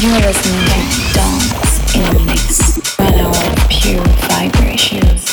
You're listening to Dance in the Mix, one hour of pure vibrations.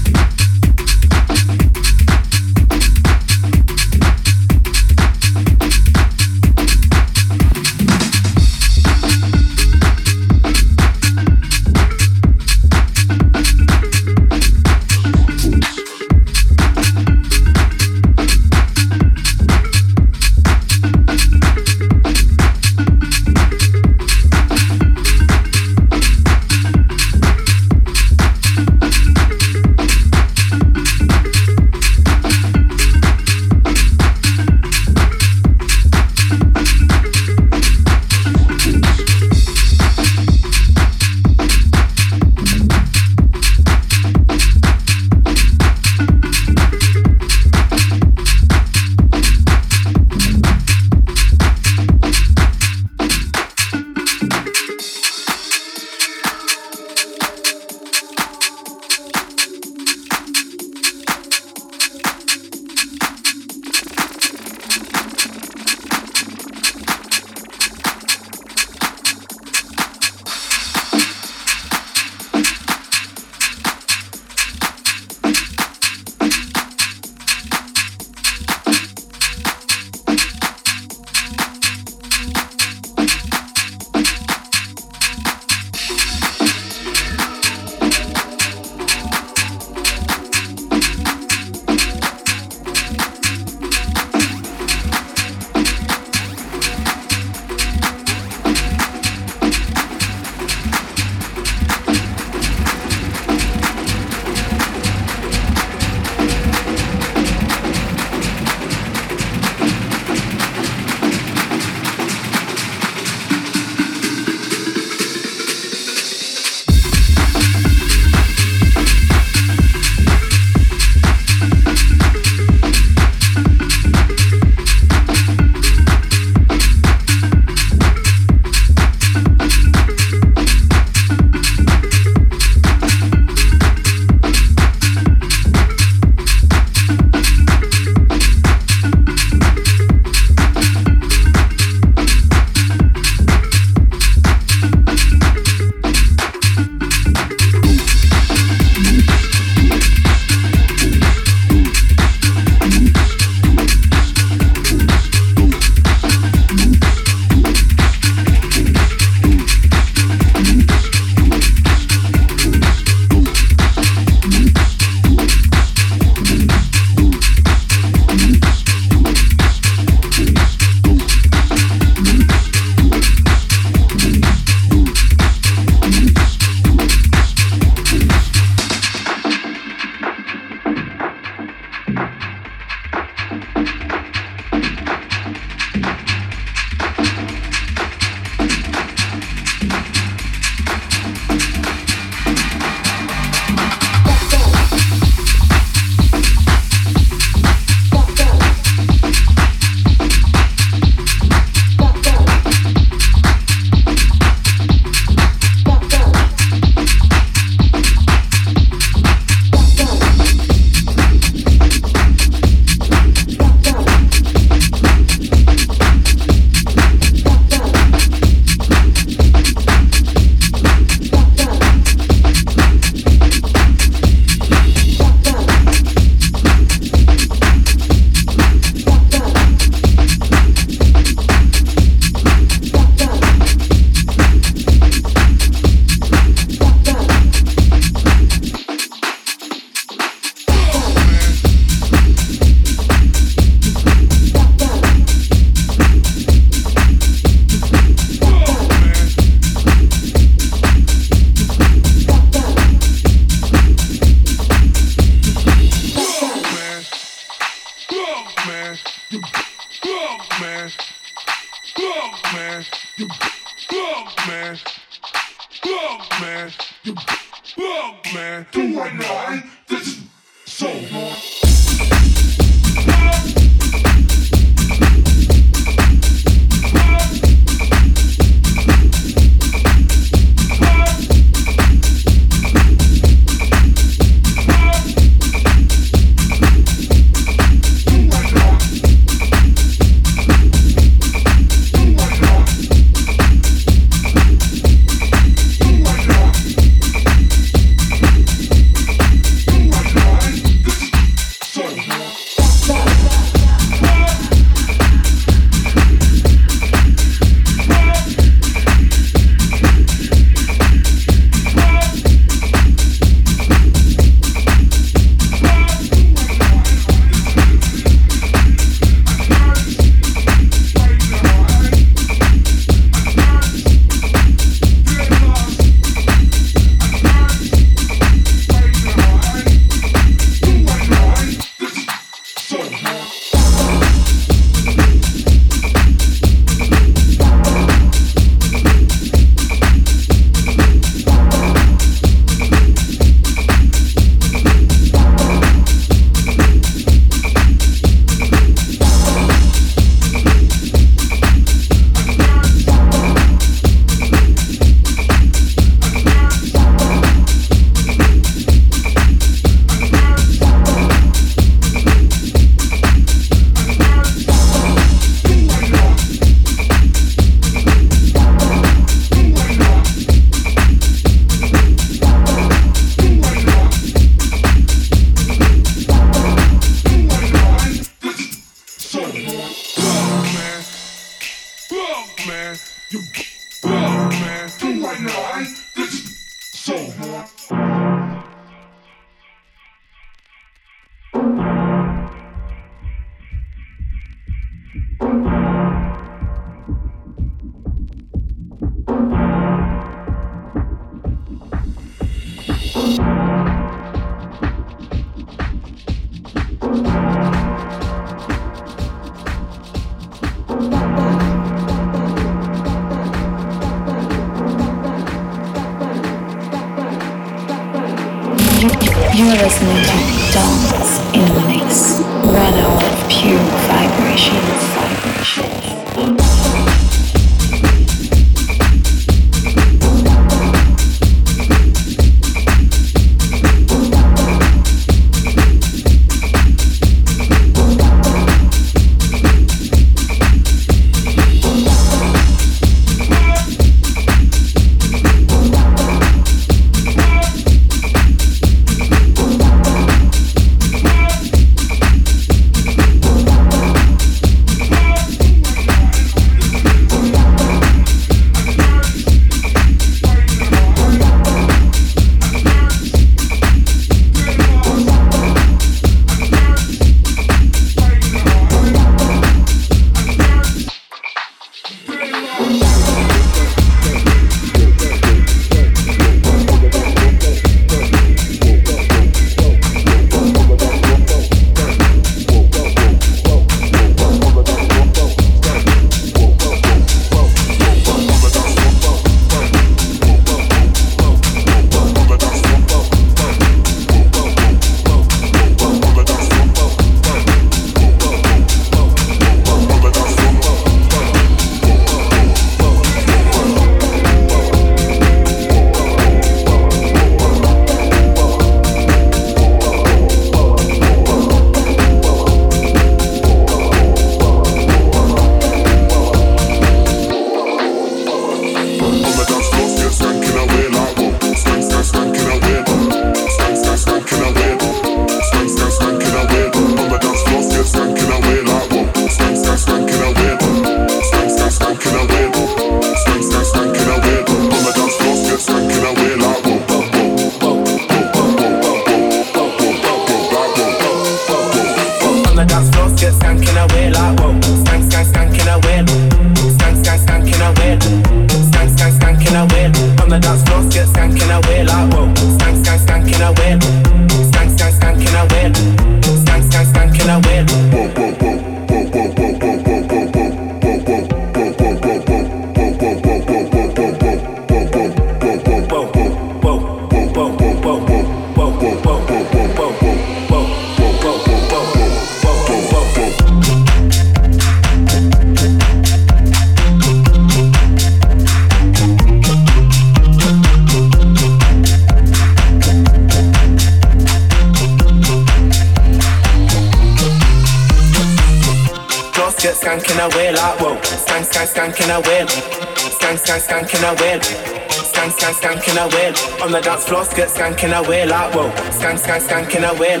can I win? Skank, skank, skank, can I win? Skank, skank, skank, can I win? On the dance floor, skirt, skank, can I win? Like, whoa. Skank, skank, skank, can I win?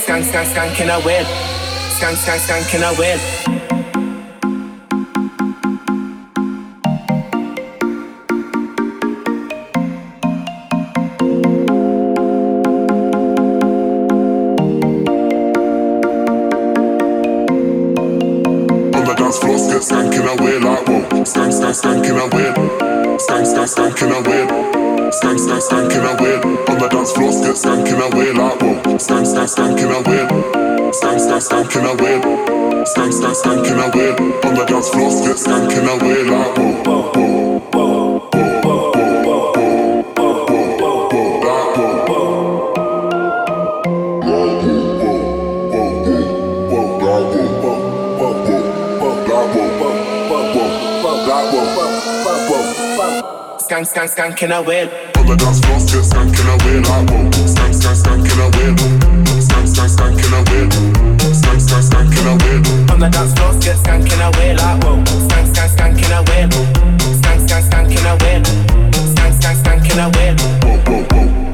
Skank, skank, skank, can I win? Skank, skank, skank, can I win? skank, skank in a way. Skank, skank, skank in a way. On the dance floor, skip, skank in a way. Like, oh, oh, oh, oh, oh. Skank, skank, skank in a way. On the dance floor, skip, skank in a way. Like, oh, skank, skank, skank in a way. Skank, skank, skank in a way skank in a wheel. On the dance floor, get skank in a wheel. Like whoa, skank, skank, skank in a. Skank, skank, skank in a. Skank, skank, skank in a. Whoa, whoa, whoa.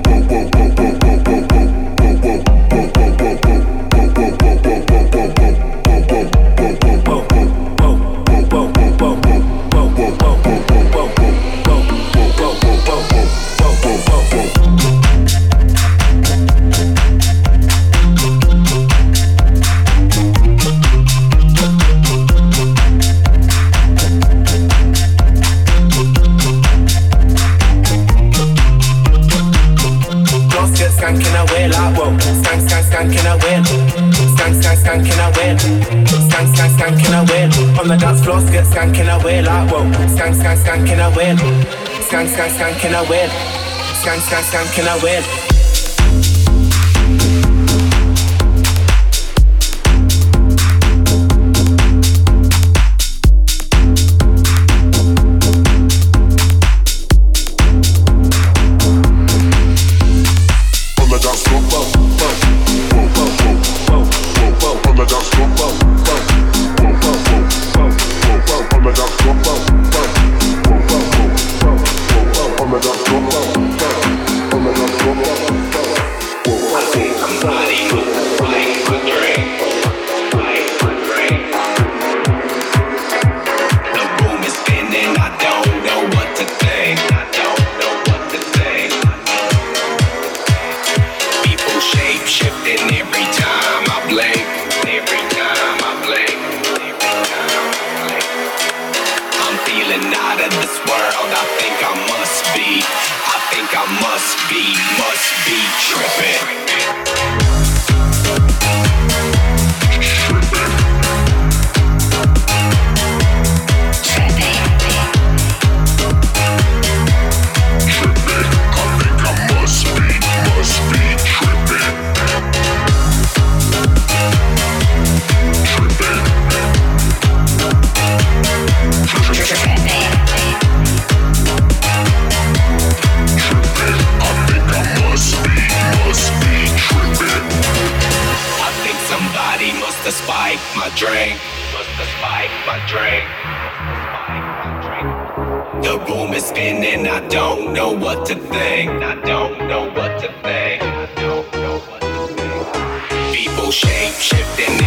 Skank, skank, skanking away. Skank, skank, skanking away. just be tripping. room is spinning. I don't know what to think. I don't know what to think. I don't know what to think. People shape shifting.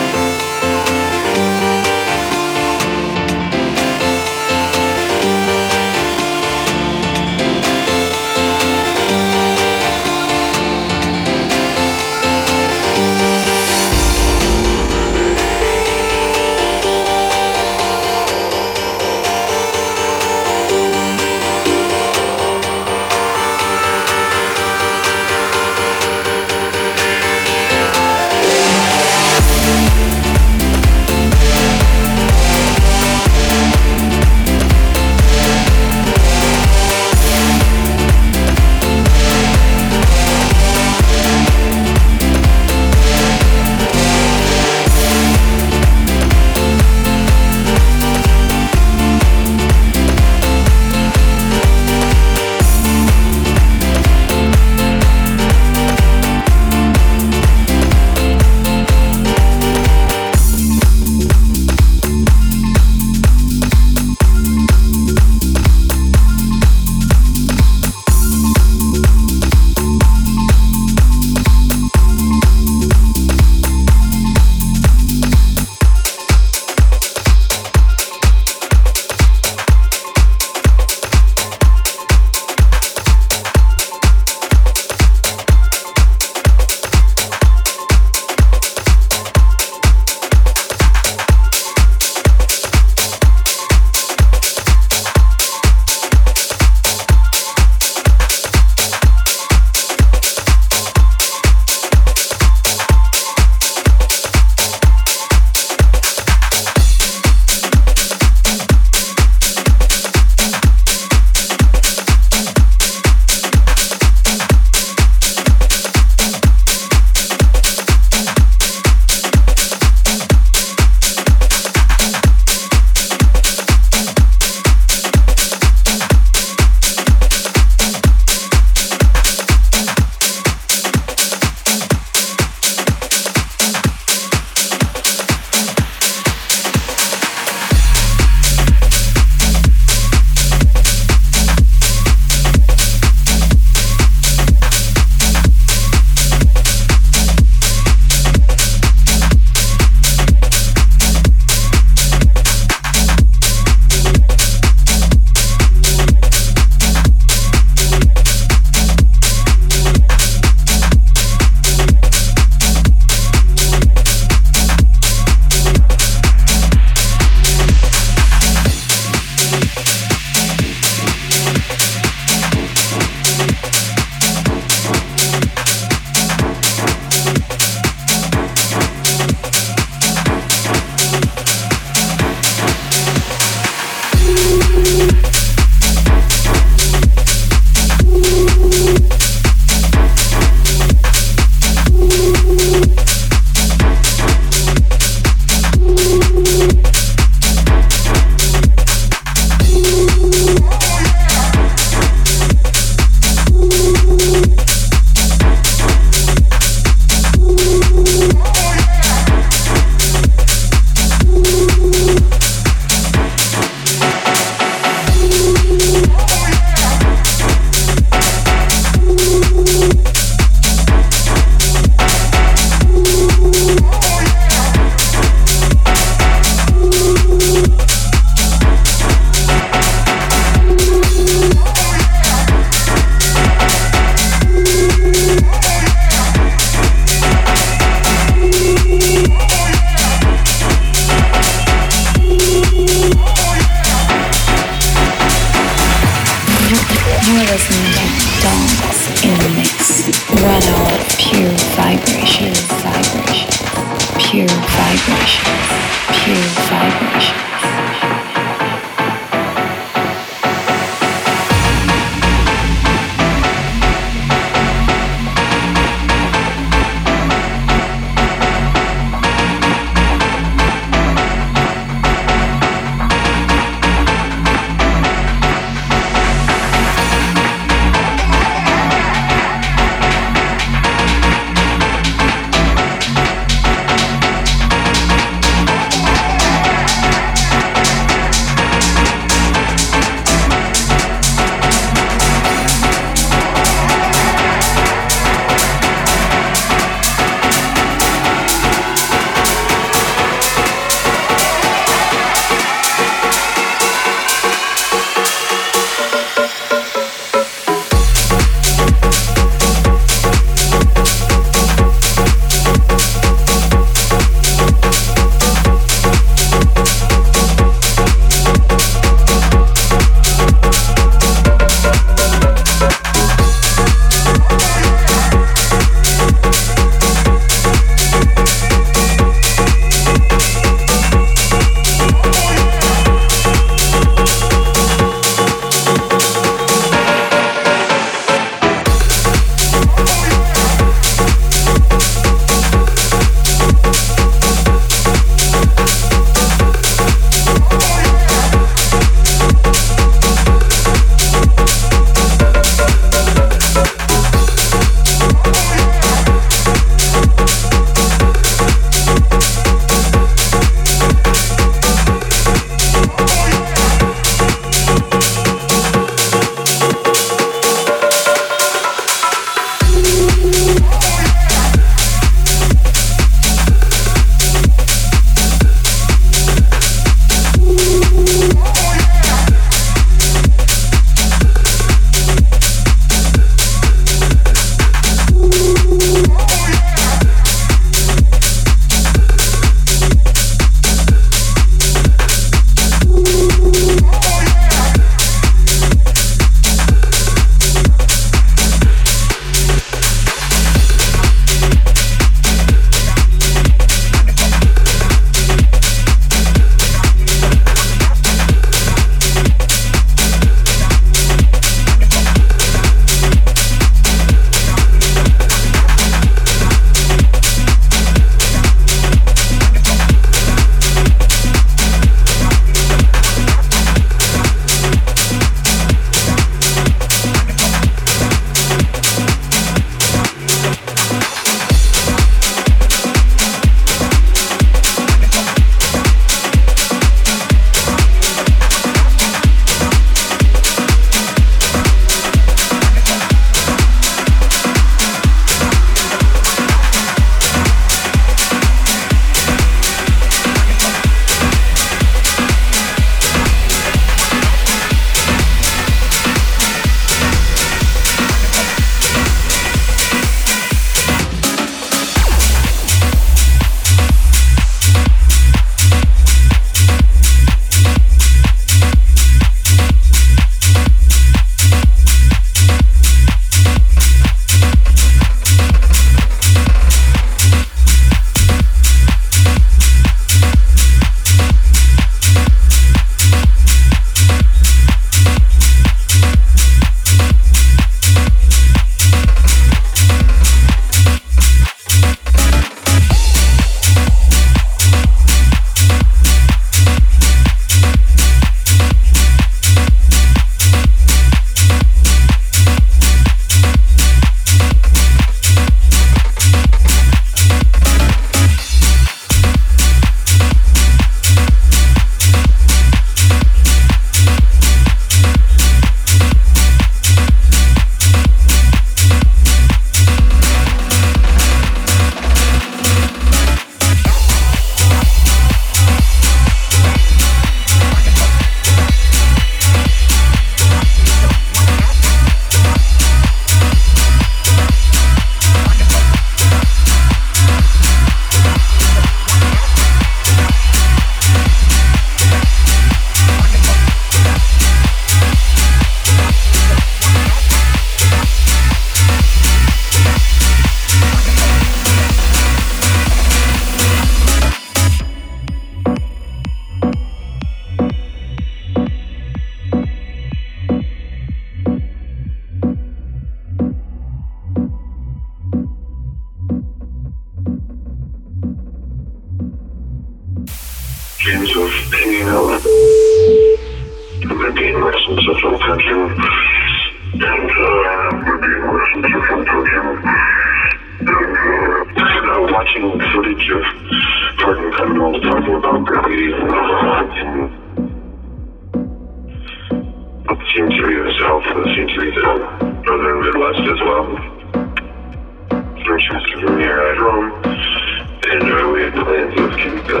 Plans of